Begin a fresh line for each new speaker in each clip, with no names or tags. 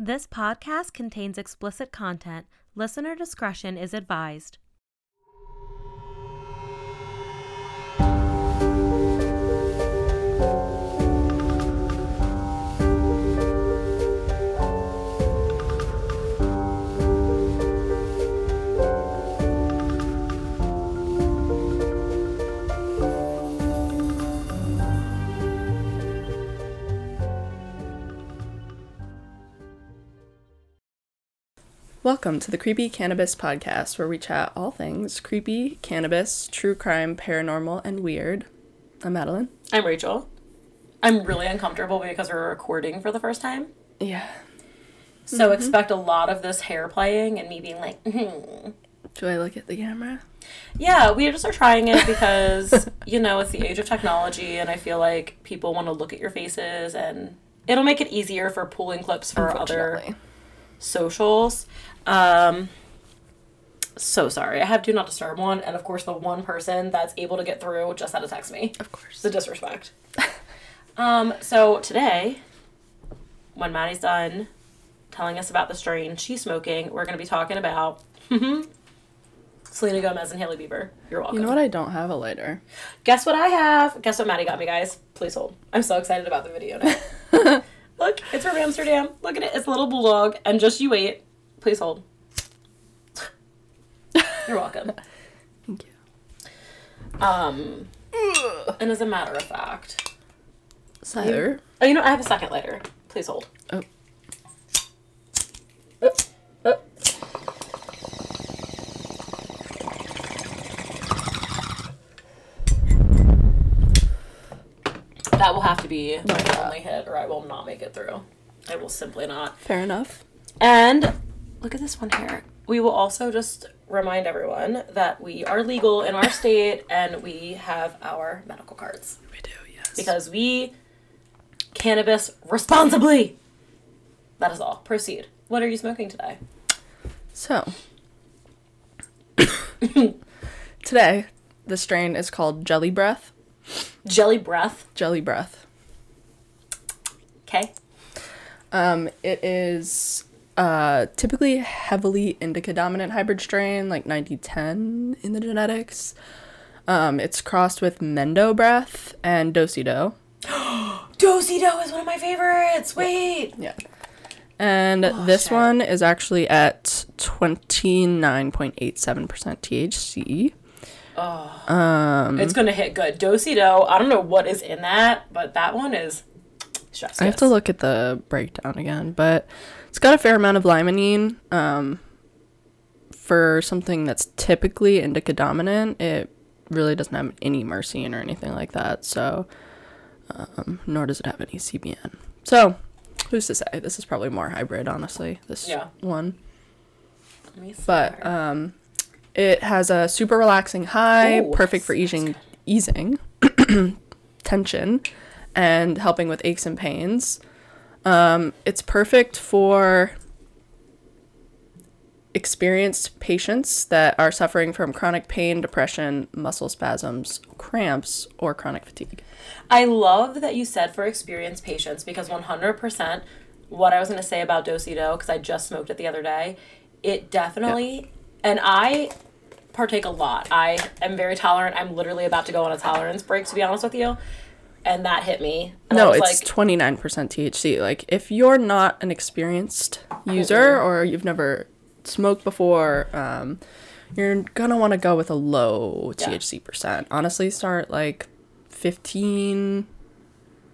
This podcast contains explicit content. Listener discretion is advised.
Welcome to the Creepy Cannabis Podcast, where we chat all things creepy, cannabis, true crime, paranormal, and weird. I'm Madeline.
I'm Rachel. I'm really uncomfortable because we're recording for the first time.
Yeah.
So expect a lot of this hair playing and me being like, hmm.
Do I look at the camera?
Yeah, we just are trying it because, you know, it's the age of technology and I feel like people want to look at your faces and it'll make it easier for pulling clips for other socials. Um, so sorry. I have Do Not Disturb one, and of course, the one person that's able to get through just had to text me.
Of course.
the disrespect. um, so today, when Maddie's done telling us about the strain she's smoking, we're going to be talking about Selena Gomez and Hailey Bieber. You're welcome.
You know what? I don't have a lighter.
Guess what I have? Guess what Maddie got me, guys? Please hold. I'm so excited about the video now. Look, it's from Amsterdam. Look at it. It's a little bulldog. And just you wait. Please hold. You're welcome.
Thank you.
Um, and as a matter of fact,
Cider.
oh, you know, I have a second lighter. Please hold.
Oh.
That will have to be my only hit, or I will not make it through. I will simply not.
Fair enough.
And look at this one here. We will also just remind everyone that we are legal in our state and we have our medical cards
We do, yes.
because we cannabis responsibly. That is all. Proceed. What are you smoking today?
So, today, the strain is called Jelly Breath.
Jelly breath.
Jelly Breath.
Okay.
Um, it is uh, typically heavily indica dominant hybrid strain, like 9010 in the genetics. Um, it's crossed with Mendo Breath and Dosido.
Dosido is one of my favorites. Wait.
Yeah. And this
shit.
one is actually at 29.87% THC. Um,
It's gonna hit good. Dosido. I don't know what is in that, but that one is. Chef's
I have to look at the breakdown again, but it's got a fair amount of limonene. Um, for something that's typically indica dominant, it really doesn't have any myrcene or anything like that. So, um, nor does it have any CBN. So, who's to say? This is probably more hybrid, honestly. This
Yeah.
one,
Let me see
but um, it has a super relaxing high,
Ooh,
perfect for easing, easing tension, and helping with aches and pains. Um, it's perfect for experienced patients that are suffering from chronic pain, depression, muscle spasms, cramps, or chronic fatigue.
I love that you said for experienced patients because 100% what I was going to say about Dosido, because I just smoked it the other day, it definitely, and I partake a lot. I am very tolerant. I'm literally about to go on a tolerance break, to be honest with you. And that hit me.
No, it's twenty nine percent THC. Like if you're not an experienced user or you've never smoked before, um, you're gonna want to go with a low
Yeah.
THC percent. Honestly, start like fifteen.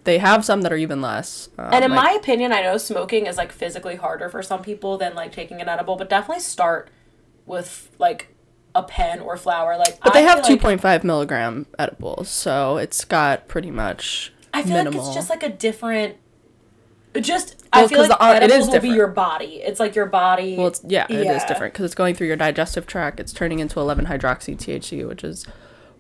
They have some that are even less. Um,
And in
like-
my opinion, I know smoking is like physically harder for some people than like taking an edible, but definitely start with like a pen or flower. Like,
but they have two
like-
point five milligram edibles, so it's got pretty much.
I feel
minimal.
like it's just like a different. it Just
Well,
I feel like
the- uh, it is
edibles will be
different.
your body. It's like your body.
Well, it's yeah, it is different because it's going through your digestive tract. It's turning into 11 hydroxy THC, which is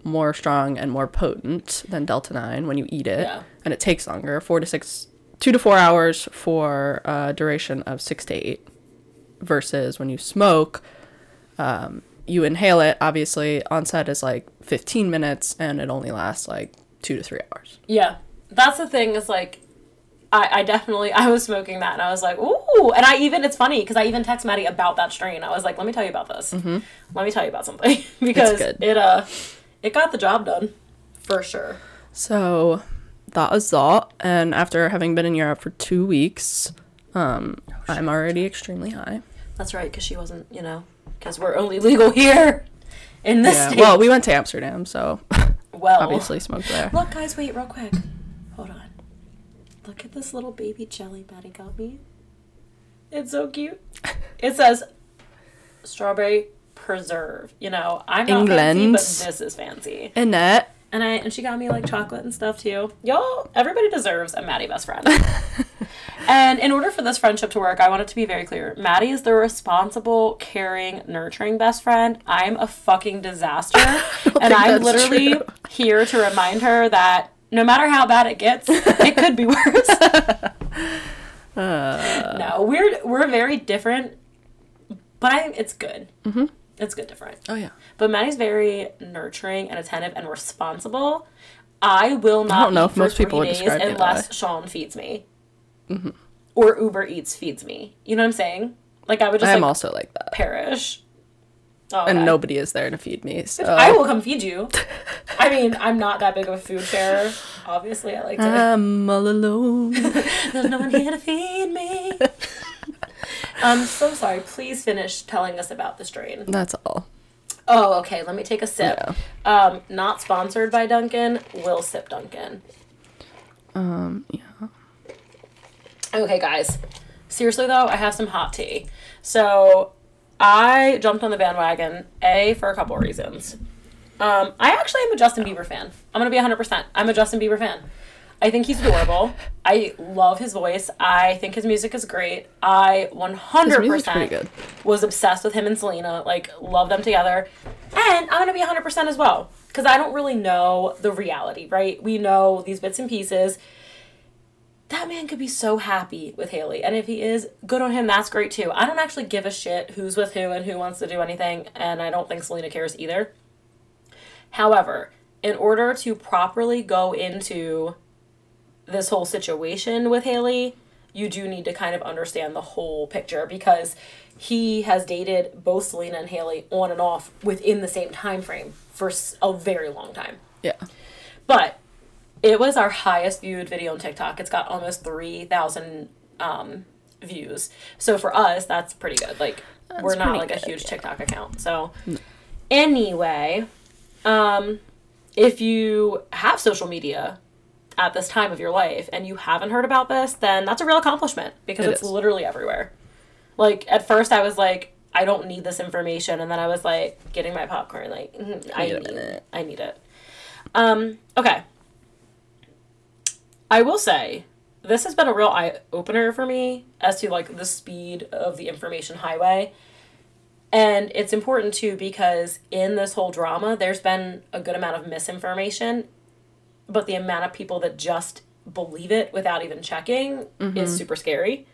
more strong and more potent than delta 9 when you eat it,
Yeah.
and it takes longer, four to six, two to four hours for a duration of six to eight, versus when you smoke, um, you inhale it. Obviously, onset is like 15 minutes, and it only lasts like two to three hours.
Yeah, that's the thing. Is like, I I definitely I was smoking that and I was like, ooh. And I even, it's funny because I even text Maddie about that strain. I was like, let me tell you about this. Let me tell you about something because it, uh, it got the job done for sure.
So that was that. And after having been in Europe for two weeks, um, I'm already extremely high.
That's right, because she wasn't, you know, because we're only legal here in this
Yeah.
state.
Well, we went to Amsterdam, so
Well,
obviously smoked there.
Look, guys, wait, real quick. Hold on. Look at this little baby jelly Maddie got me. It's so cute. It says strawberry preserve. You know, I'm not fancy,
England.
but this is fancy.
Annette.
And I and she got me like chocolate and stuff too. Y'all, everybody deserves a Maddie best friend. and in order for this friendship to work, I want it to be very clear. Maddie is the responsible, caring, nurturing best friend. I'm a fucking disaster. and I'm literally
true.
here to remind her that no matter how bad it gets, it could be worse.
Uh.
no, we're we're very different, but I it's good. Mm-hmm. It's good different.
Oh yeah.
But Maddie's very nurturing and attentive and responsible. I will not I
don't know if most people would describe
unless. Sean feeds me. Or Uber Eats feeds me. You know what I'm saying? Like I would just
I'm
like
also like that.
perish. Oh,
And nobody is there to feed me. So
I will come feed you. I mean, I'm not that big of a food sharer. Obviously, I like to.
I'm all alone.
There's no one here to feed me. I'm so sorry. Please finish telling us about the strain.
That's all.
Oh, okay. Let me take a sip.
Yeah.
Um, not sponsored by Dunkin'. Will sip Dunkin'.
Um, yeah.
Okay, guys. Seriously though, I have some hot tea. So I jumped on the bandwagon a for a couple reasons. Um, I actually am a Justin Bieber fan. I'm gonna be 100. percent I'm a Justin Bieber fan. I think he's adorable. I love his voice. I think his music is great. I 100
His music's pretty
percent
good.
was obsessed with him and Selena. Like love them together. And I'm gonna be 100 percent as well because I don't really know the reality. Right? We know these bits and pieces that man could be so happy with Hailey. And if he is, good on him, that's great too. I don't actually give a shit who's with who and who wants to do anything, and I don't think Selena cares either. However, in order to properly go into this whole situation with Hailey, you do need to kind of understand the whole picture because he has dated both Selena and Hailey on and off within the same time frame for a very long time.
Yeah.
But it was our highest viewed video on TikTok. It's got almost 3,000 um, views. So for us, that's pretty good. Like, we're not like a
good,
huge TikTok account. So, anyway, um, if you have social media at this time of your life and you haven't heard about this, then that's a real accomplishment because
It
it's
is.
literally everywhere. Like, at first, I was like, I don't need this information. And then I was like, getting my popcorn, like, mm, I need it. I need it. Um, okay. I will say this has been a real eye opener for me as to like the speed of the information highway. And it's important too because in this whole drama, there's been a good amount of misinformation, but the amount of people that just believe it without even checking is mm-hmm. super scary.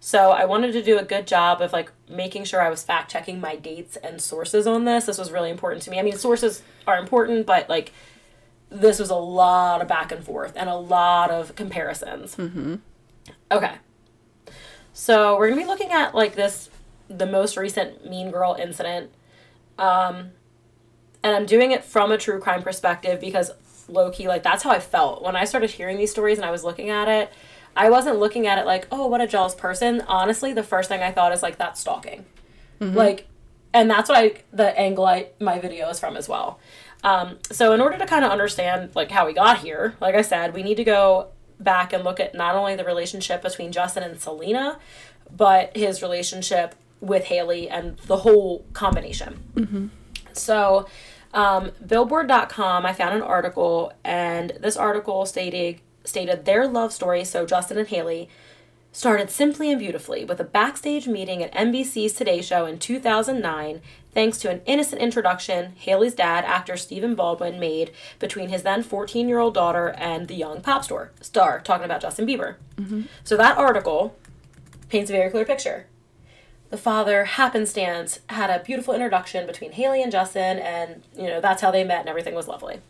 So I wanted to do a good job of like making sure I was fact checking my dates and sources on this. This was really important to me. I mean, sources are important, but like this was a lot of back and forth and a lot of comparisons. Mm-hmm. Okay. So we're gonna be looking at like this, the most recent Mean Girl incident, um, and I'm doing it from a true crime perspective because low key, like that's how I felt when I started hearing these stories and I was looking at it. I wasn't looking at it like, oh, what a jealous person. Honestly, the first thing I thought is like that's stalking, like, and that's what I the angle I my video is from as well. Um, so in order to kind of understand like how we got here, like I said, we need to go back and look at not only the relationship between Justin and Selena, but his relationship with Hailey and the whole combination. So, um, Billboard.com, I found an article, and this article stated stated their love story. So Justin and Hailey started simply and beautifully with a backstage meeting at NBC's Today Show in 2009, thanks to an innocent introduction Hailey's dad, actor Stephen Baldwin, made between his then 14 year old daughter and the young pop star, star talking about Justin Bieber. Mm-hmm. So that article paints a very clear picture. The father, happenstance, had a beautiful introduction between Hailey and Justin, and you know that's how they met, and everything was lovely.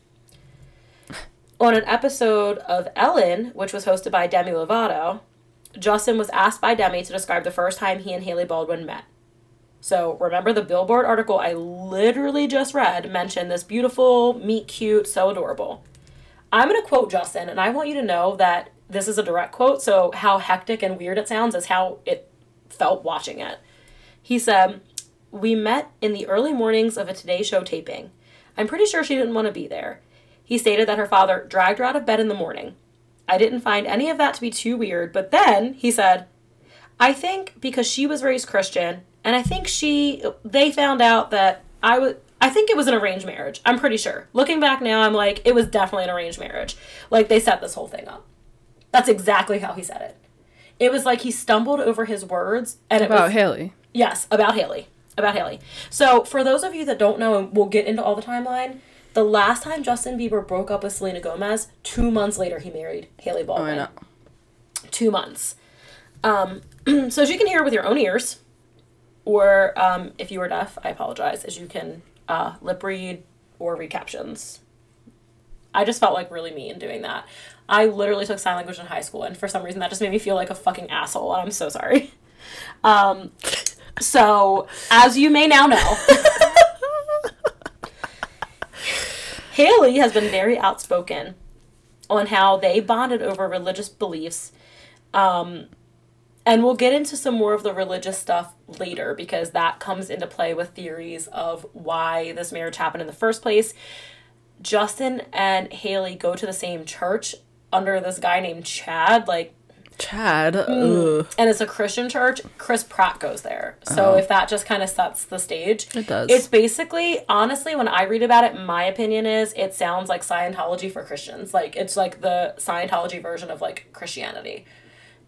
On an episode of Ellen, which was hosted by Demi Lovato, Justin was asked by Demi to describe the first time he and Hailey Baldwin met. So remember the Billboard article I literally just read mentioned this beautiful, meet cute, so adorable. I'm going to quote Justin, and I want you to know that this is a direct quote, so how hectic and weird it sounds is how it felt watching it. He said, We met in the early mornings of a Today Show taping. I'm pretty sure she didn't want to be there. He stated that her father dragged her out of bed in the morning. I didn't find any of that to be too weird, but then he said, I think because she was raised Christian, and I think she, they found out that I was, I think it was an arranged marriage. I'm pretty sure. Looking back now, I'm like, it was definitely an arranged marriage. Like, they set this whole thing up. That's exactly how he said it. It was like he stumbled over his words, and it was-
About
was,
Hailey.
Yes, about Hailey. About Hailey. So, for those of you that don't know, and we'll get into all the timeline, the last time Justin Bieber broke up with Selena Gomez, two months later he married
Hailey
Baldwin. Oh.
I know.
Two months. Um, so, as you can hear with your own ears, or um, if you are deaf, I apologize, as you can uh, lip read or read captions. I just felt like really mean doing that. I literally took sign language in high school, and for some reason that just made me feel like a fucking asshole, and I'm so sorry. Um, so, as you may now know, Hailey has been very outspoken on how they bonded over religious beliefs. Um, and we'll get into some more of the religious stuff later because that comes into play with theories of why this marriage happened in the first place. Justin and Hailey go to the same church under this guy named Chad, like,
Chad.
Mm. And it's a Christian church. Chris Pratt goes there. So if that just kind of sets the stage,
It does.
It's basically, honestly, when I read about it, my opinion is it sounds like Scientology for Christians. Like it's like the Scientology version of like Christianity.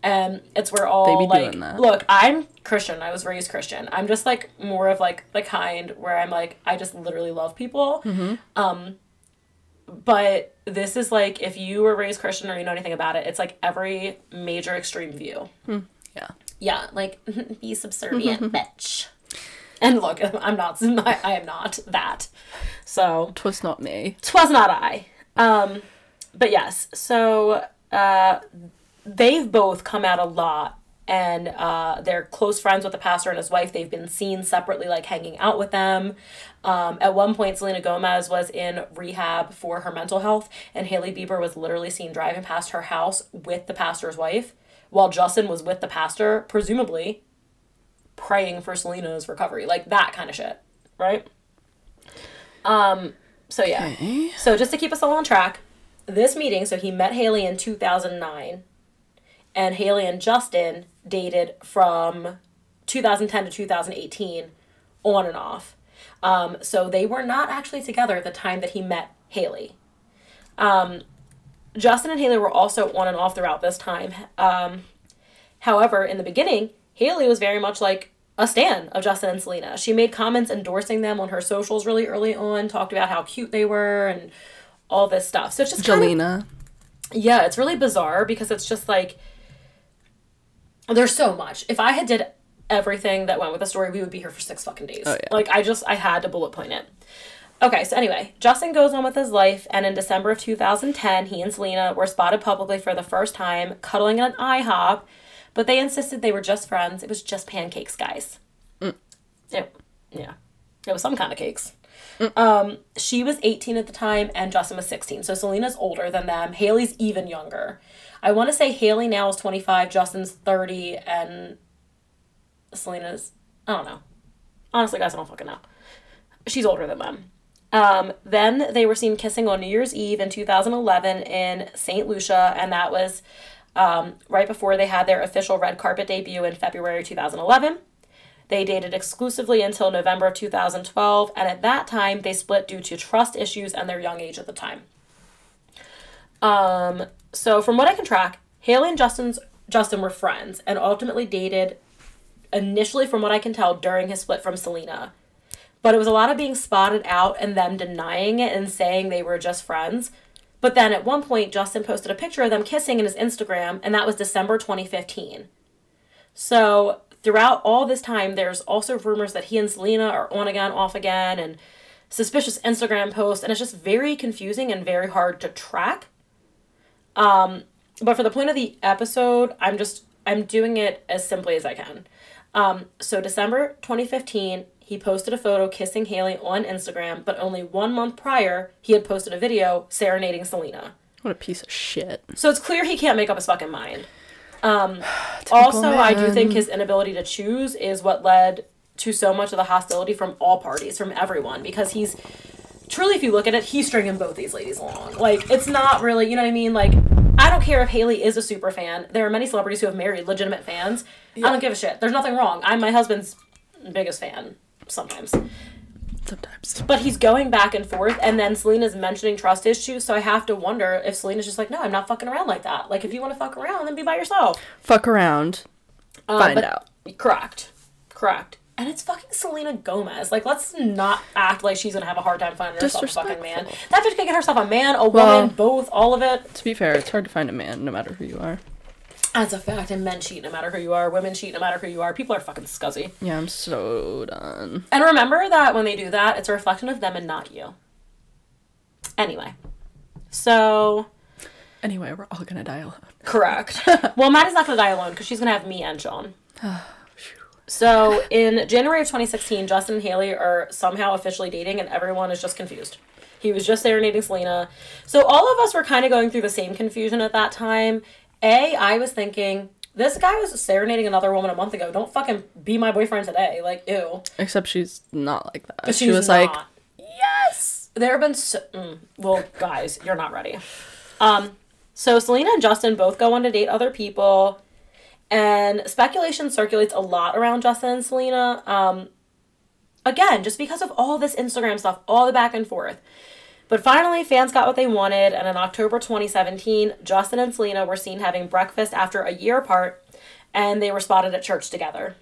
And it's where all like look, I'm Christian. I was raised Christian. I'm just like more of like the kind where I'm like I just literally love people.
Mm-hmm.
Um but this is like if you were raised Christian or you know anything about it, it's like every major extreme view.
Yeah.
Yeah, like be subservient, bitch. And look, I'm not. I am not that. So
Twas not me.
twas not I. Um, but yes, so uh, they've both come out a lot, and uh, they're close friends with the pastor and his wife. They've been seen separately, like hanging out with them. Um, at one point, Selena Gomez was in rehab for her mental health, and Hailey Bieber was literally seen driving past her house with the pastor's wife, while Justin was with the pastor, presumably praying for Selena's recovery, like that kind of shit, right? Um. So yeah.
Okay.
So just to keep us all on track, this meeting. So he met Hailey in two thousand nine, and Hailey and Justin dated from two thousand ten to two thousand eighteen, on and off. Um. So they were not actually together at the time that he met Hailey. Um. Justin and Hailey were also on and off throughout this time. Um, however, in the beginning, Hailey was very much like a stan of Justin and Selena. She made comments endorsing them on her socials really early on, talked about how cute they were and all this stuff. So it's just kind of, yeah, it's really bizarre because it's just like there's so much. If I had did everything that went with the story, we would be here for six fucking days.
Oh, yeah.
Like I just I had to bullet point it. Okay, so anyway, Justin goes on with his life, and in December of 2010, he and Selena were spotted publicly for the first time cuddling in an IHOP, but they insisted they were just friends. It was just pancakes, guys. It, yeah, it was some kind of cakes. Um, she was 18 at the time, and Justin was 16. So Selena's older than them. Hailey's even younger. I want to say Hailey now is 25, Justin's 30, and Selena's, I don't know. Honestly, guys, I don't fucking know. She's older than them. Um, then they were seen kissing on New Year's Eve in 2011 in St. Lucia, and that was um, right before they had their official red carpet debut in February 2011. They dated exclusively until November of 2012, and at that time they split due to trust issues and their young age at the time. Um, so from what I can track, Hailey and Justin's Justin were friends and ultimately dated initially from what I can tell during his split from Selena. But it was a lot of being spotted out and them denying it and saying they were just friends. But then at one point, Justin posted a picture of them kissing in his Instagram, and that was December 2015. So throughout all this time, there's also rumors that he and Selena are on again, off again, and suspicious Instagram posts, and it's just very confusing and very hard to track. Um, but for the point of the episode, I'm just I'm doing it as simply as I can. Um, so December 2015, he posted a photo kissing Hailey on Instagram, but only one month prior, he had posted a video serenading Selena.
What a piece of shit.
So it's clear he can't make up his fucking mind. Um, also, I do think his inability to choose is what led to so much of the hostility from all parties, from everyone, because he's truly, if you look at it, he's stringing both these ladies along. Like, it's not really, you know what I mean? Like, I don't care if Hailey is a super fan. There are many celebrities who have married legitimate fans. I don't give a shit. There's nothing wrong. I'm my husband's biggest fan sometimes.
Sometimes.
But he's going back and forth, and then Selena's mentioning trust issues, so I have to wonder if Selena's just like, no, I'm not fucking around like that. Like, if you want to fuck around, then be by yourself.
Fuck around.
Uh,
Find
but-
out.
Correct. Correct. And it's fucking Selena Gomez. Like, let's not act like she's gonna have a hard time finding herself a fucking man. That bitch can get herself a man, a
Well-
woman, both, all of it.
To be fair, it's hard to find a man no matter who you are.
That's a fact. And men cheat no matter who you are. Women cheat no matter who you are. People are fucking scuzzy.
Yeah, I'm so done.
And remember that when they do that, it's a reflection of them and not you. Anyway. So,
Anyway, we're all gonna die alone.
Correct. well, Maddie's not to die alone because she's to have me and Sean. so, in January of 2016, Justin and Hailey are somehow officially dating, and everyone is just confused. He was just serenading Selena. So, all of us were kind of going through the same confusion at that time. A, I was thinking, this guy was serenading another woman a month ago. Don't fucking be my boyfriend today. Like, ew.
Except she's not like that.
But
she was like,
yes. There have been so, mm, well, guys, you're not ready. Um, so Selena and Justin both go on to date other people, and speculation circulates a lot around Justin and Selena. Um, again, just because of all this Instagram stuff, all the back and forth. But finally, fans got what they wanted, and in October 2017, Justin and Selena were seen having breakfast after a year apart, and they were spotted at church together.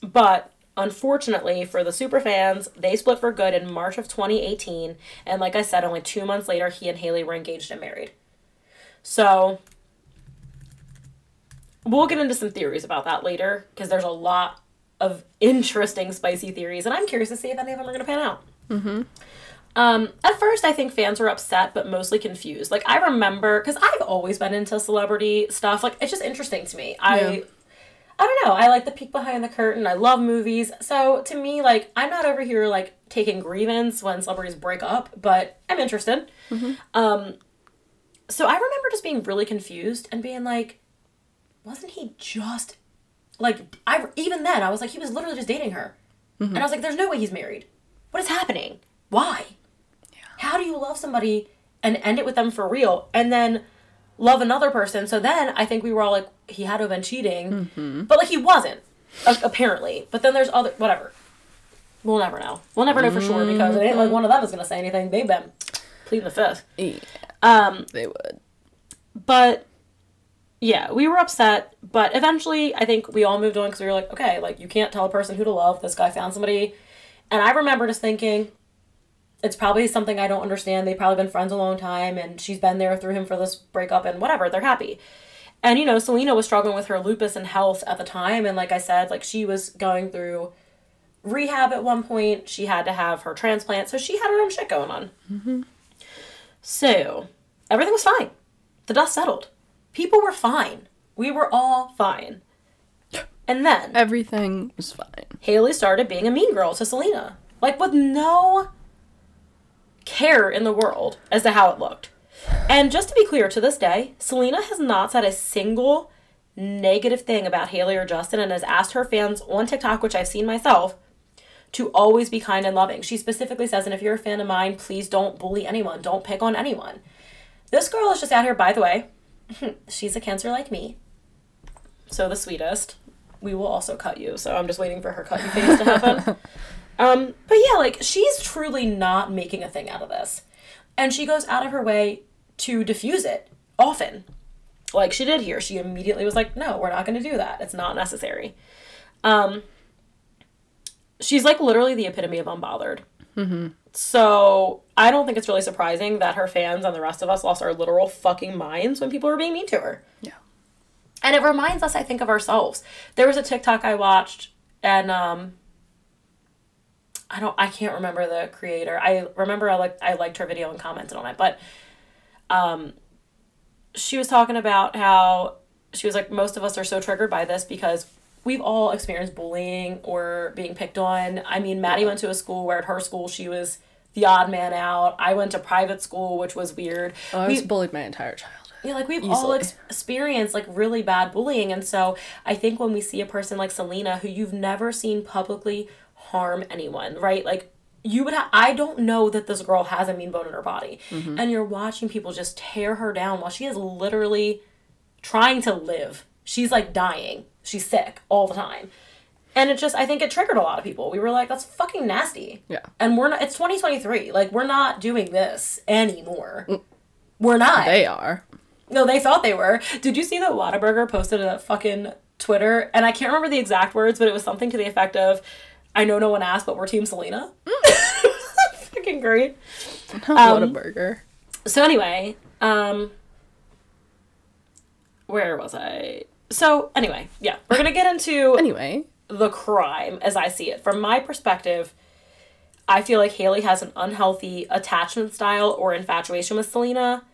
But unfortunately for the super fans, they split for good in March of 2018, and like I said, only two months later, he and Hailey were engaged and married. So we'll get into some theories about that later because there's a lot of interesting, spicy theories, and I'm curious to see if any of them are going to pan out. Um, at first, I think fans were upset, but mostly confused. Like I remember, because I've always been into celebrity stuff. Like it's just interesting to me. I,
Yeah.
I don't know. I like the peek behind the curtain. I love movies. So to me, like I'm not over here like taking grievance when celebrities break up, but I'm interested. Um, so I remember just being really confused and being like, wasn't he just like I even then I was like he was literally just dating her, and I was like, there's no way he's married. What is happening? Why? How do you love somebody and end it with them for real, and then love another person? So then I think we were all like, he had to have been cheating, but like he wasn't apparently. But then there's other whatever. We'll never know. We'll never know for sure because it ain't like one of them is gonna say anything. They've been pleading the fifth.
yeah,
Um,
they would.
but yeah, we were upset, but eventually I think we all moved on because we were like, okay, like you can't tell a person who to love. This guy found somebody. And I remember just thinking, it's probably something I don't understand. They've probably been friends a long time and she's been there through him for this breakup and whatever. They're happy. And you know, Selena was struggling with her lupus and health at the time. And like I said, like she was going through rehab at one point. She had to have her transplant. So she had her own shit going on. Mm-hmm. So everything was fine. The dust settled. People were fine. We were all fine. And then
Everything was fine.
Hailey started being a mean girl to Selena. Like with no care in the world as to how it looked. And just to be clear, to this day, Selena has not said a single negative thing about Hailey or Justin and has asked her fans on TikTok, which I've seen myself, to always be kind and loving. She specifically says, and if you're a fan of mine, please don't bully anyone, don't pick on anyone. This girl is just out here, by the way, she's a cancer like me. So the sweetest. We will also cut you, so I'm just waiting for her cut you face to happen. um, but yeah, like she's truly not making a thing out of this. And she goes out of her way to diffuse it often. Like she did here. She immediately was like, no, we're not going to do that. It's not necessary. Um, she's like literally the epitome of unbothered. So I don't think it's really surprising that her fans and the rest of us lost our literal fucking minds when people were being mean to her.
Yeah.
And it reminds us, I think, of ourselves. There was a TikTok I watched, and um, I don't, I can't remember the creator. I remember I liked, I liked her video and commented on it, but um, she was talking about how she was like, most of us are so triggered by this because we've all experienced bullying or being picked on. I mean, Maddie went to a school where at her school she was the odd man out. I went to private school, which was weird.
Oh, I
We-
was bullied my entire childhood.
yeah, like we've all ex- experienced like really bad bullying, and so I think when we see a person like Selena, who you've never seen publicly harm anyone, right? Like you would, ha- I don't know that this girl has a mean bone in her body, mm-hmm. and you're watching people just tear her down while she is literally trying to live. She's like dying. She's sick all the time. And it just, I think it triggered a lot of people. We were like, that's fucking nasty.
Yeah.
And we're not, it's 2023. Like, we're not doing this anymore. We're not.
They are.
No, they thought they were. Did you see that Whataburger posted a fucking Twitter? And I can't remember the exact words, but it was something to the effect of, "I know no one asked, but we're Team Selena." fucking great. Um. So anyway, um, where was I? So anyway, yeah, we're gonna get into
Anyway,
the crime as I see it. From my perspective, I feel like Hailey has an unhealthy attachment style or infatuation with Selena.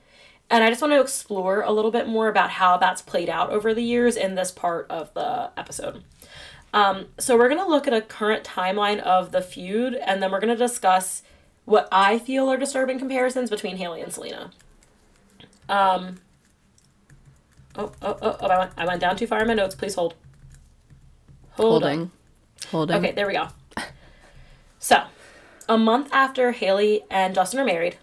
And I just want to explore a little bit more about how that's played out over the years in this part of the episode. Um, so we're going to look at a current timeline of the feud, and then we're going to discuss what I feel are disturbing comparisons between Hailey and Selena. Um, oh, oh, oh, oh I, went, I went down too far in my notes. Please hold. Hold
holding. Holding.
Okay, there we go. So, a month after Hailey and Justin are married,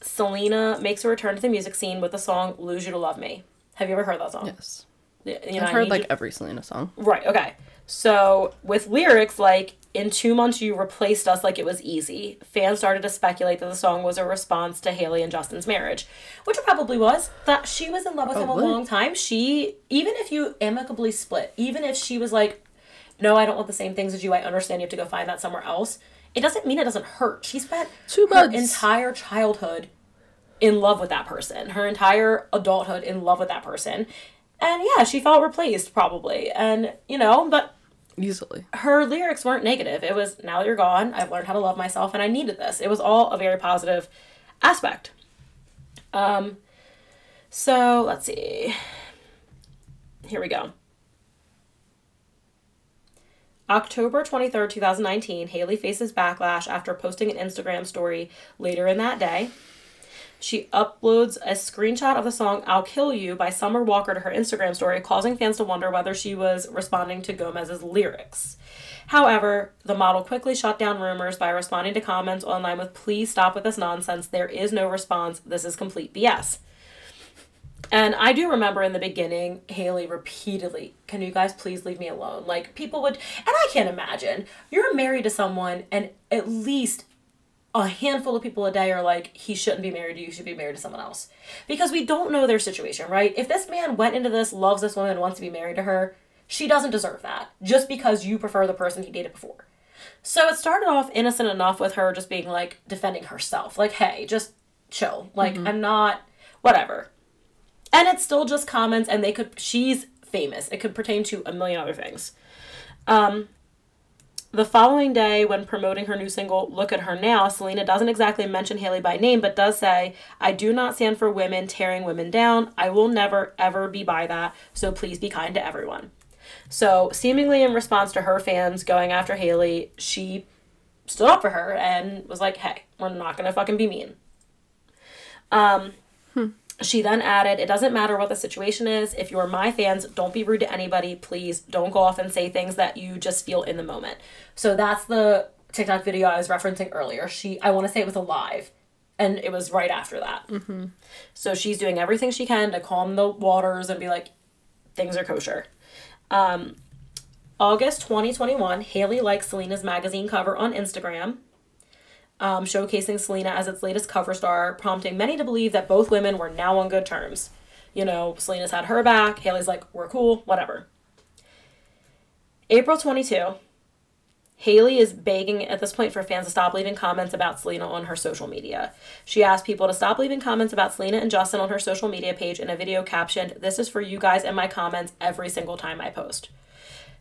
Selena makes a return to the music scene with the song "Lose You to Love Me." Have you ever heard that song?
Yes.
You know,
I've heard like
you-
every Selena song.
right. Okay. So with lyrics like "In two months you replaced us like it was easy," fans started to speculate that the song was a response to Hailey and Justin's marriage, which it probably was. That she was in love with oh, him a
Probably.
long time. She even if you amicably split, even if she was like, "No, I don't want the same things as you. I understand you have to go find that somewhere else." It doesn't mean it doesn't hurt. She spent
Two
her
months.
entire childhood in love with that person, her entire adulthood in love with that person. And yeah, she felt replaced probably. And, you know, but
Easily.
her lyrics weren't negative. It was, now you're gone, I've learned how to love myself and I needed this. It was all a very positive aspect. Um, so let's see. Here we go. October 23rd, 2019, Hailey faces backlash after posting an Instagram story later in that day. She uploads a screenshot of the song I'll Kill You by Summer Walker to her Instagram story, causing fans to wonder whether she was responding to Gomez's lyrics. However, the model quickly shut down rumors by responding to comments online with Please stop with this nonsense. There is no response. This is complete BS. And I do remember in the beginning, Hailey repeatedly, can you guys please leave me alone? Like, people would, and I can't imagine, you're married to someone, and at least a handful of people a day are like, he shouldn't be married to you, you should be married to someone else. Because we don't know their situation, right? If this man went into this, loves this woman, wants to be married to her, she doesn't deserve that just because you prefer the person he dated before. So it started off innocent enough with her just being like defending herself. Like, hey, just chill. Like, I'm not, whatever. And it's still just comments, and they could, she's famous. It could pertain to a million other things. Um, the following day, when promoting her new single, Look at Her Now, Selena doesn't exactly mention Hailey by name, but does say, I do not stand for women tearing women down. I will never, ever be by that, so please be kind to everyone. So, seemingly in response to her fans going after Hailey, she stood up for her and was like, hey, we're not gonna fucking be mean. Um, she then added, It doesn't matter what the situation is. If you're my fans, don't be rude to anybody. Please don't go off and say things that you just feel in the moment. So that's the TikTok video I was referencing earlier. She, I want to say it was a live, and it was right after that. Mm-hmm. So she's doing everything she can to calm the waters and be like, things are kosher. Um, August 2021, Hailey likes Selena's magazine cover on Instagram um, showcasing Selena as its latest cover star, prompting many to believe that both women were now on good terms. You know, Selena's had her back, Hailey's like, we're cool, whatever. April 22, Hailey is begging at this point for fans to stop leaving comments about Selena on her social media. She asked people to stop leaving comments about Selena and Justin on her social media page in a video captioned, This is for you guys and my comments every single time I post.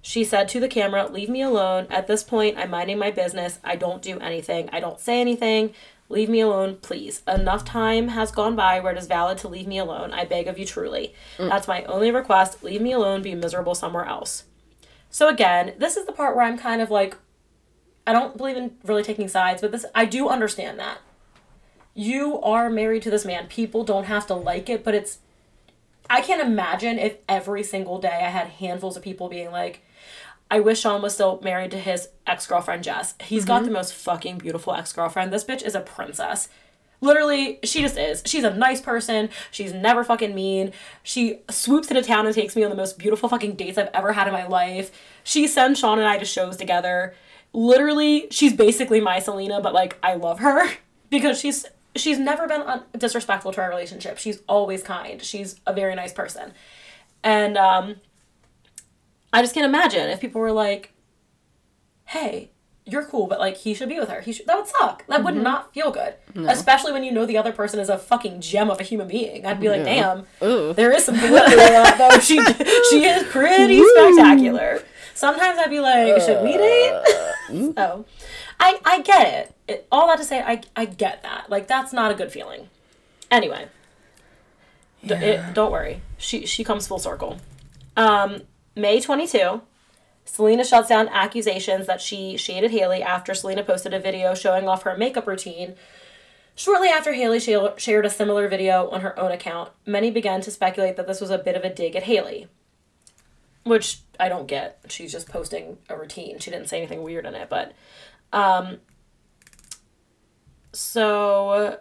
She said to the camera, Leave me alone. At this point, I'm minding my business. I don't do anything. I don't say anything. Leave me alone, please. Enough time has gone by where it is valid to leave me alone. I beg of you truly. Mm. That's my only request. Leave me alone, be miserable somewhere else. So again, this is the part where I'm kind of like I don't believe in really taking sides, but this I do understand that. You are married to this man. People don't have to like it, but it's I can't imagine if every single day I had handfuls of people being like, I wish Sean was still married to his ex girlfriend Jess. He's got the most fucking beautiful ex girlfriend. This bitch is a princess. Literally, she just is. She's a nice person. She's never fucking mean. She swoops into town and takes me on the most beautiful fucking dates I've ever had in my life. She sends Sean and I to shows together. Literally, she's basically my Selena, but like I love her because she's she's never been un- disrespectful to our relationship. She's always kind. She's a very nice person. And um I just can't imagine if people were like, "Hey, you're cool, but like he should be with her." He should. That would suck. That would mm-hmm. not feel good, especially when you know the other person is a fucking gem of a human being. I'd be like,
Yeah.
"Damn,
Ooh.
there is some validity to that though. She she is pretty spectacular." Sometimes I'd be like, "Should we uh, date?" Mm. so, I I get it. it. All that to say, I I get that. Like that's not a good feeling. Anyway, D- it, don't worry. She she comes full circle. Um, May 22, Selena shuts down accusations that she shaded Hailey after Selena posted a video showing off her makeup routine. Shortly after Hailey shared a similar video on her own account, many began to speculate that this was a bit of a dig at Hailey. Which I don't get. She's just posting a routine. She didn't say anything weird in it, but um so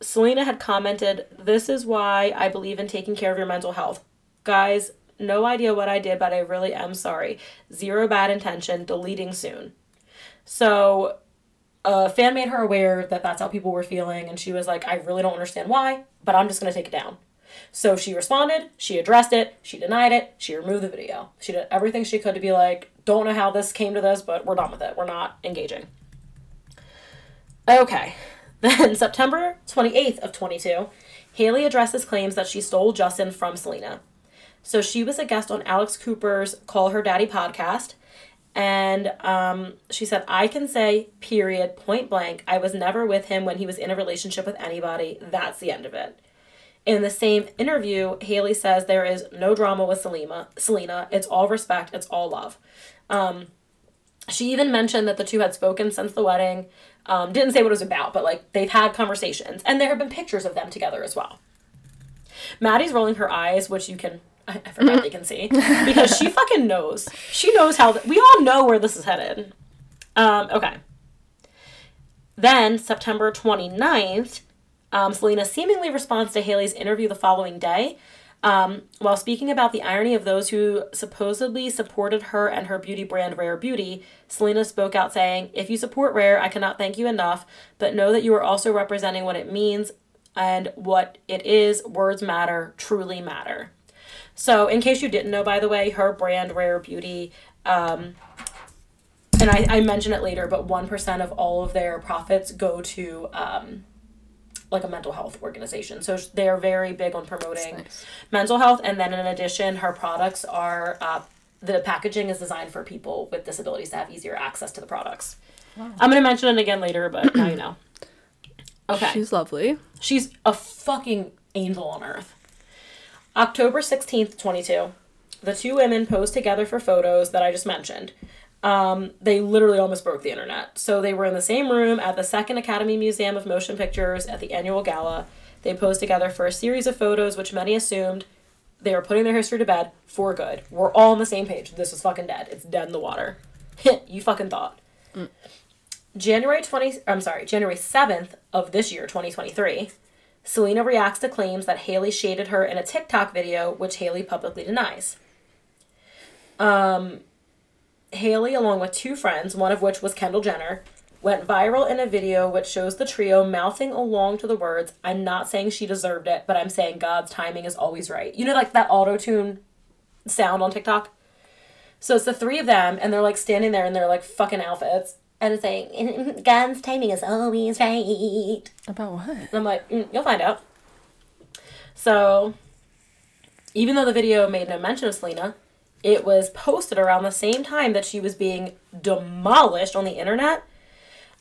Selena had commented, This is why I believe in taking care of your mental health. Guys, no idea what I did, but I really am sorry. Zero bad intention, deleting soon. So, a fan made her aware that that's how people were feeling, and she was like, I really don't understand why, but I'm just gonna take it down. So she responded, she addressed it, she denied it, she removed the video. She did everything she could to be like, don't know how this came to this, but we're done with it. We're not engaging. Okay. Then September 28th of 22, Hailey addresses claims that she stole Justin from Selena. So she was a guest on Alex Cooper's Call Her Daddy podcast. And um, she said, I can say, period, point blank, I was never with him when he was in a relationship with anybody. That's the end of it. In the same interview, Hailey says there is no drama with Selena. Selena, it's all respect, it's all love. Um, she even mentioned that the two had spoken since the wedding. Um, didn't say what it was about, but like they've had conversations, and there have been pictures of them together as well. Maddie's rolling her eyes, which you can. I, I forgot they can see because she fucking knows. She knows how. th- we all know where this is headed. Um, okay. Then September 29th, um, Selena seemingly responds to Hailey's interview the following day. Um, while speaking about the irony of those who supposedly supported her and her beauty brand Rare Beauty, Selena spoke out saying, If you support Rare, I cannot thank you enough, but know that you are also representing what it means and what it is. Words matter, truly matter. So, in case you didn't know, by the way, her brand Rare Beauty, um, and I, I mention it later, but 1% of all of their profits go to um, like a mental health organization. So they're very big on promoting
nice.
mental health. And then in addition, her products are uh, the packaging is designed for people with disabilities to have easier access to the products. I'm going to mention it again later, but now you know. Okay.
She's lovely.
She's a fucking angel on earth. October 16th, 22. The two women posed together for photos that I just mentioned. Um, they literally almost broke the internet. So they were in the same room at the Second Academy Museum of Motion Pictures at the annual gala. They posed together for a series of photos, which many assumed they were putting their history to bed for good. We're all on the same page. This is fucking dead. It's dead in the water. you fucking thought. January 20 I'm sorry, January 7th of this year, 2023, Selena reacts to claims that Hailey shaded her in a TikTok video, which Hailey publicly denies. Um, Hailey, along with two friends, one of which was Kendall Jenner, went viral in a video which shows the trio mouthing along to the words, I'm not saying she deserved it, but I'm saying God's timing is always right. You know, like that auto tune sound on TikTok? So it's the three of them, and they're like standing there in their like fucking outfits, and it's saying, God's timing is always right.
About what?
And I'm like, mm, you'll find out. So, even though the video made no mention of Selena, it was posted around the same time that she was being demolished on the internet.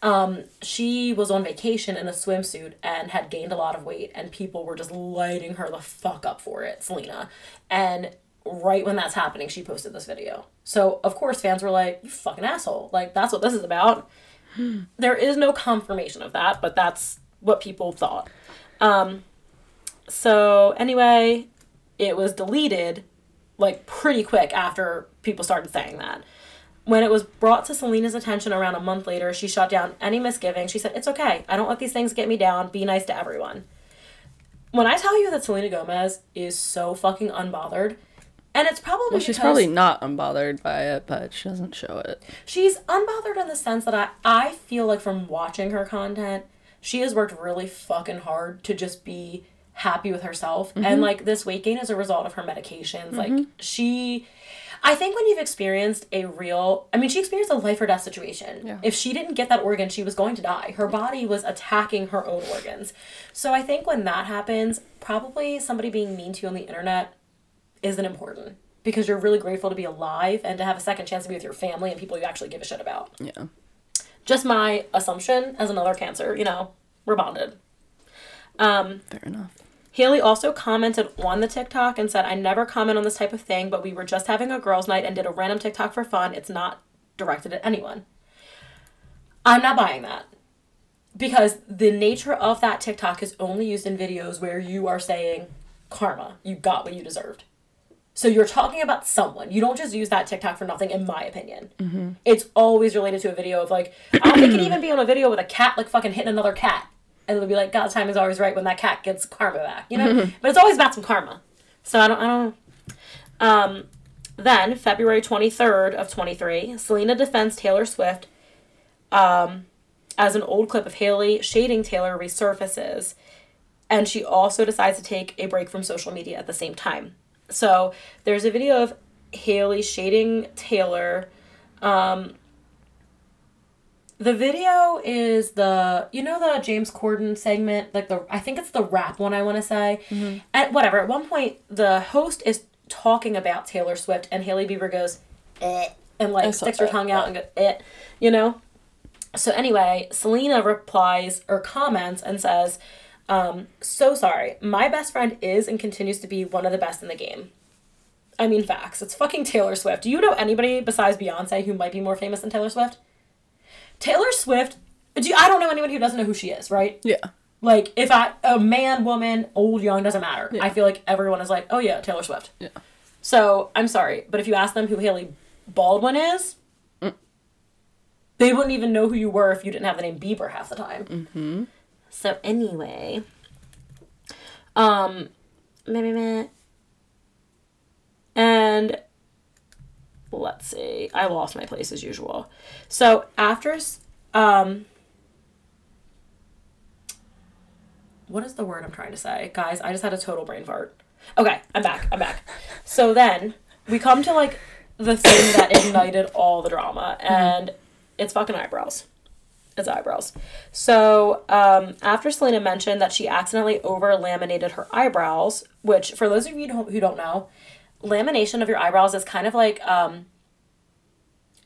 Um, she was on vacation in a swimsuit and had gained a lot of weight, and people were just lighting her the fuck up for it, Selena. And right when that's happening, she posted this video. So, of course, fans were like, you fucking asshole. Like, that's what this is about. there is no confirmation of that, but that's what people thought. Um, so, anyway, it was deleted like pretty quick after people started saying that. When it was brought to Selena's attention around a month later, she shut down any misgiving. She said, It's okay. I don't let these things get me down. Be nice to everyone. When I tell you that Selena Gomez is so fucking unbothered, and it's probably
Well, she's probably not unbothered by it, but she doesn't show it.
she's unbothered in the sense that I, I feel like from watching her content, she has worked really fucking hard to just be happy with herself. And mm-hmm. like this weight gain is a result of her medications. Like mm-hmm. she I think when you've experienced a real I mean, she experienced a life or death situation.
Yeah.
If she didn't get that organ, she was going to die. Her body was attacking her own organs. So I think when that happens, probably somebody being mean to you on the internet isn't important. Because you're really grateful to be alive and to have a second chance to be with your family and people you actually give a shit about
Yeah.
just my assumption as another cancer, you know, we're bonded. Um,
Fair enough.
Hailey also commented on the TikTok and said, I never comment on this type of thing, but we were just having a girls' night and did a random TikTok for fun. It's not directed at anyone. I'm not buying that. Because the nature of that TikTok is only used in videos where you are saying, karma, you got what you deserved. So you're talking about someone. You don't just use that TikTok for nothing, in my opinion. It's always related to a video of like, I don't think it can even be on a video with a cat like fucking hitting another cat. And it'll be like, God's time is always right when that cat gets karma back, you know? but it's always about some karma. So I don't, I don't Um, then, February 23rd of 23, Selena defends Taylor Swift um, as an old clip of Hailey shading Taylor resurfaces. And she also decides to take a break from social media at the same time. So there's a video of Hailey shading Taylor. Um, the video is the you know the James Corden segment, like the I think it's the rap one I want to say, and whatever. At one point, the host is talking about Taylor Swift, and Hailey Bieber goes, eh, and like sticks her
that,
tongue out and goes, eh, you know. So anyway, Selena replies or comments and says, um, "So sorry. My best friend is and continues to be one of the best in the game." I mean, facts. It's fucking Taylor Swift. Do you know anybody besides Beyonce who might be more famous than Taylor Swift? Taylor Swift. Do you, I don't know anyone who doesn't know who she is, right?
Yeah.
Like, if I a man, woman, old, young doesn't matter.
Yeah.
I feel like everyone is like, oh yeah, Taylor Swift.
Yeah.
So I'm sorry, but if you ask them who Hailey Baldwin is, they wouldn't even know who you were if you didn't have the name Bieber half the time. Mm-hmm. So anyway, um, meh, meh, meh. and let's see, I lost my place as usual. So after, um, what is the word I'm trying to say, guys? I just had a total brain fart. Okay, I'm back. I'm back. So then we come to like the thing that ignited all the drama, and it's fucking eyebrows. It's eyebrows. So um, after Selena mentioned that she accidentally over laminated her eyebrows, which for those of you who don't- who don't know, lamination of your eyebrows is kind of like um,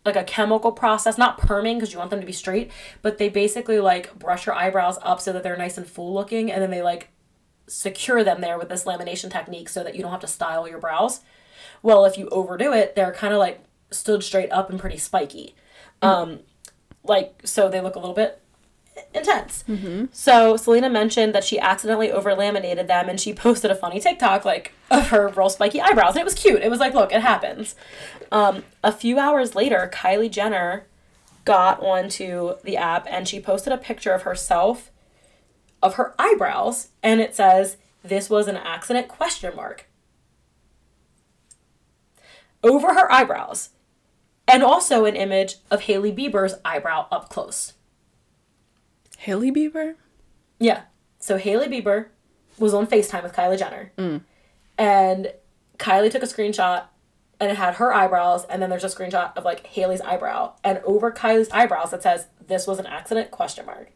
like a chemical process, not perming because you want them to be straight, but they basically like brush your eyebrows up so that they're nice and full looking, and then they like secure them there with this lamination technique so that you don't have to style your brows. Well, if you overdo it, they're kind of like stood straight up and pretty spiky. Um, like, so they look a little bit intense. So Selena mentioned that she accidentally over laminated them and she posted a funny TikTok like of her real spiky eyebrows. And it was cute. It was like, look, it happens. Um, a few hours later, Kylie Jenner got onto the app and she posted a picture of herself of her eyebrows and it says this was an accident question mark over her eyebrows and also an image of Hailey Bieber's eyebrow up close.
Hailey Bieber?
Yeah. So Hailey Bieber was on FaceTime with Kylie Jenner. Mm. And Kylie took a screenshot and it had her eyebrows and then there's a screenshot of like Hailey's eyebrow and over Kylie's eyebrows it says this was an accident question mark.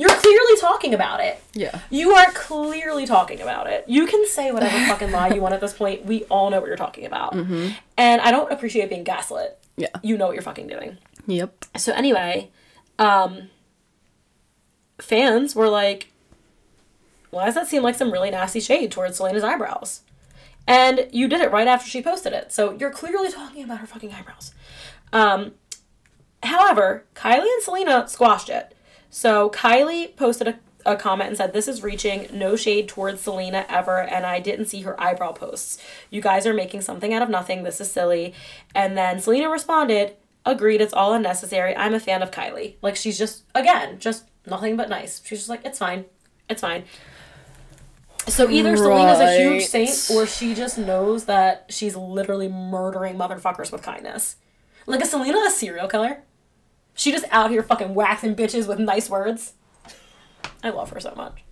You're clearly talking about it.
Yeah.
You are clearly talking about it. You can say whatever fucking lie you want at this point. We all know what you're talking about. And I don't appreciate being gaslit.
Yeah.
You know what you're fucking doing.
Yep.
So anyway, um, fans were like, why does that seem like some really nasty shade towards Selena's eyebrows? And you did it right after she posted it. So you're clearly talking about her fucking eyebrows. Um, however, Kylie and Selena squashed it. So Kylie posted a, a comment and said, This is reaching no shade towards Selena ever, and I didn't see her eyebrow posts. You guys are making something out of nothing. This is silly. And then Selena responded, Agreed, it's all unnecessary. I'm a fan of Kylie. Like, she's just, again, just nothing but nice. She's just like, It's fine. It's fine. So either Selena's a huge saint or she just knows that she's literally murdering motherfuckers with kindness. Like, is Selena a serial killer? She just out here fucking waxing bitches with nice words. I love her so much.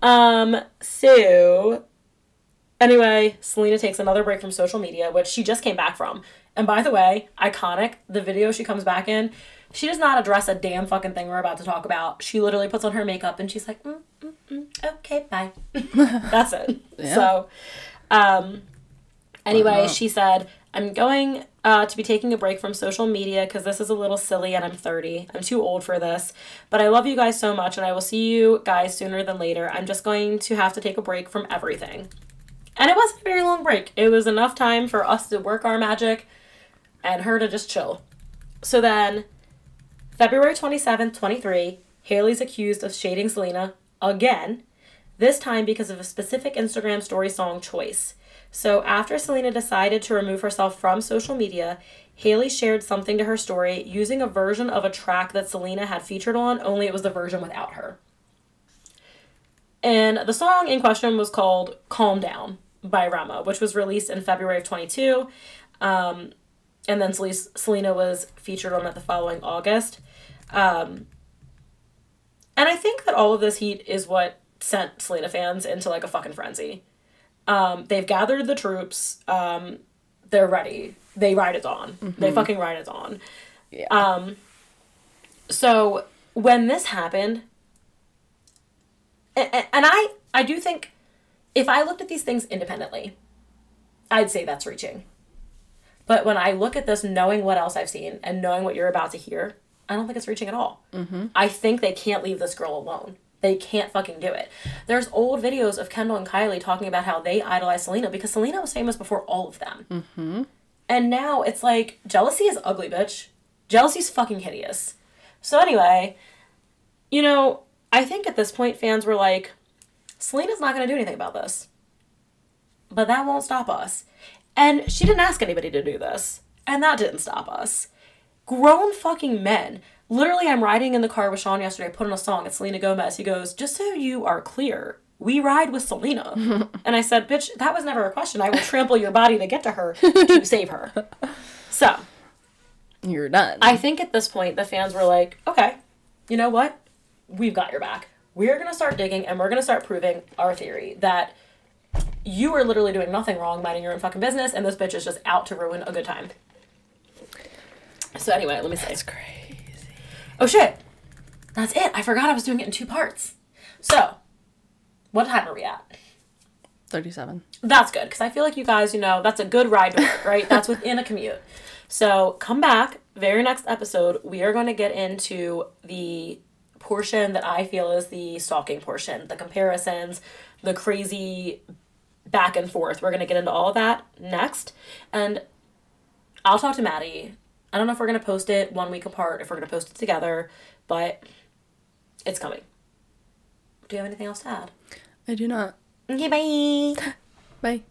Um, so anyway, Selena takes another break from social media, which she just came back from. And by the way, iconic, the video she comes back in, she does not address a damn fucking thing we're about to talk about. She literally puts on her makeup and she's like, mm, mm, mm, okay, bye. That's it.
Yeah.
So, um, anyway, she said, I'm going uh, to be taking a break from social media because this is a little silly and I'm 30. I'm too old for this. But I love you guys so much and I will see you guys sooner than later. I'm just going to have to take a break from everything. And it wasn't a very long break. It was enough time for us to work our magic and her to just chill. So then, February 27th, 23, Hailey's accused of shading Selena again, this time because of a specific Instagram story song choice. So after Selena decided to remove herself from social media, Hailey shared something to her story using a version of a track that Selena had featured on, only it was the version without her. And the song in question was called Calm Down by Rema, which was released in February of 22. Um, and then Sel- Selena was featured on it the following August. Um, and I think that all of this heat is what sent Selena fans into like a fucking frenzy. Um, they've gathered the troops. Um, they're ready. They ride it on. They fucking ride it on.
Yeah.
Um, so when this happened, and, and I, I do think if I looked at these things independently, I'd say that's reaching. But when I look at this, knowing what else I've seen and knowing what you're about to hear, I don't think it's reaching at all. Mm-hmm. I think they can't leave this girl alone. They can't fucking do it. There's old videos of Kendall and Kylie talking about how they idolize Selena because Selena was famous before all of them. Mm-hmm. And now it's like jealousy is ugly, bitch. Jealousy's fucking hideous. So anyway, you know, I think at this point fans were like, Selena's not gonna do anything about this. But that won't stop us. And she didn't ask anybody to do this. And that didn't stop us. Grown fucking men. Literally, I'm riding in the car with Sean yesterday, I put on a song, it's Selena Gomez. He goes, Just so you are clear, we ride with Selena. and I said, Bitch, that was never a question. I will trample your body to get to her to save her. So,
You're done.
I think at this point, the fans were like, okay, you know what? We've got your back. We're going to start digging and we're going to start proving our theory that you are literally doing nothing wrong, minding your own fucking business, and this bitch is just out to ruin a good time. So, anyway, let me say.
That's crazy.
Oh shit! That's it. I forgot I was doing it in two parts. So, what time are we at?
37.
That's good because I feel like you guys, you know, that's a good ride to work, right? that's within a commute. So come back, very next episode, we are going to get into the portion that I feel is the stalking portion, the comparisons, the crazy back and forth. We're going to get into all of that next. And I'll talk to Maddie. I don't know if we're going to post it one week apart, if we're going to post it together, but it's coming. Do you have anything else to add?
I do not.
Okay, bye.
Bye.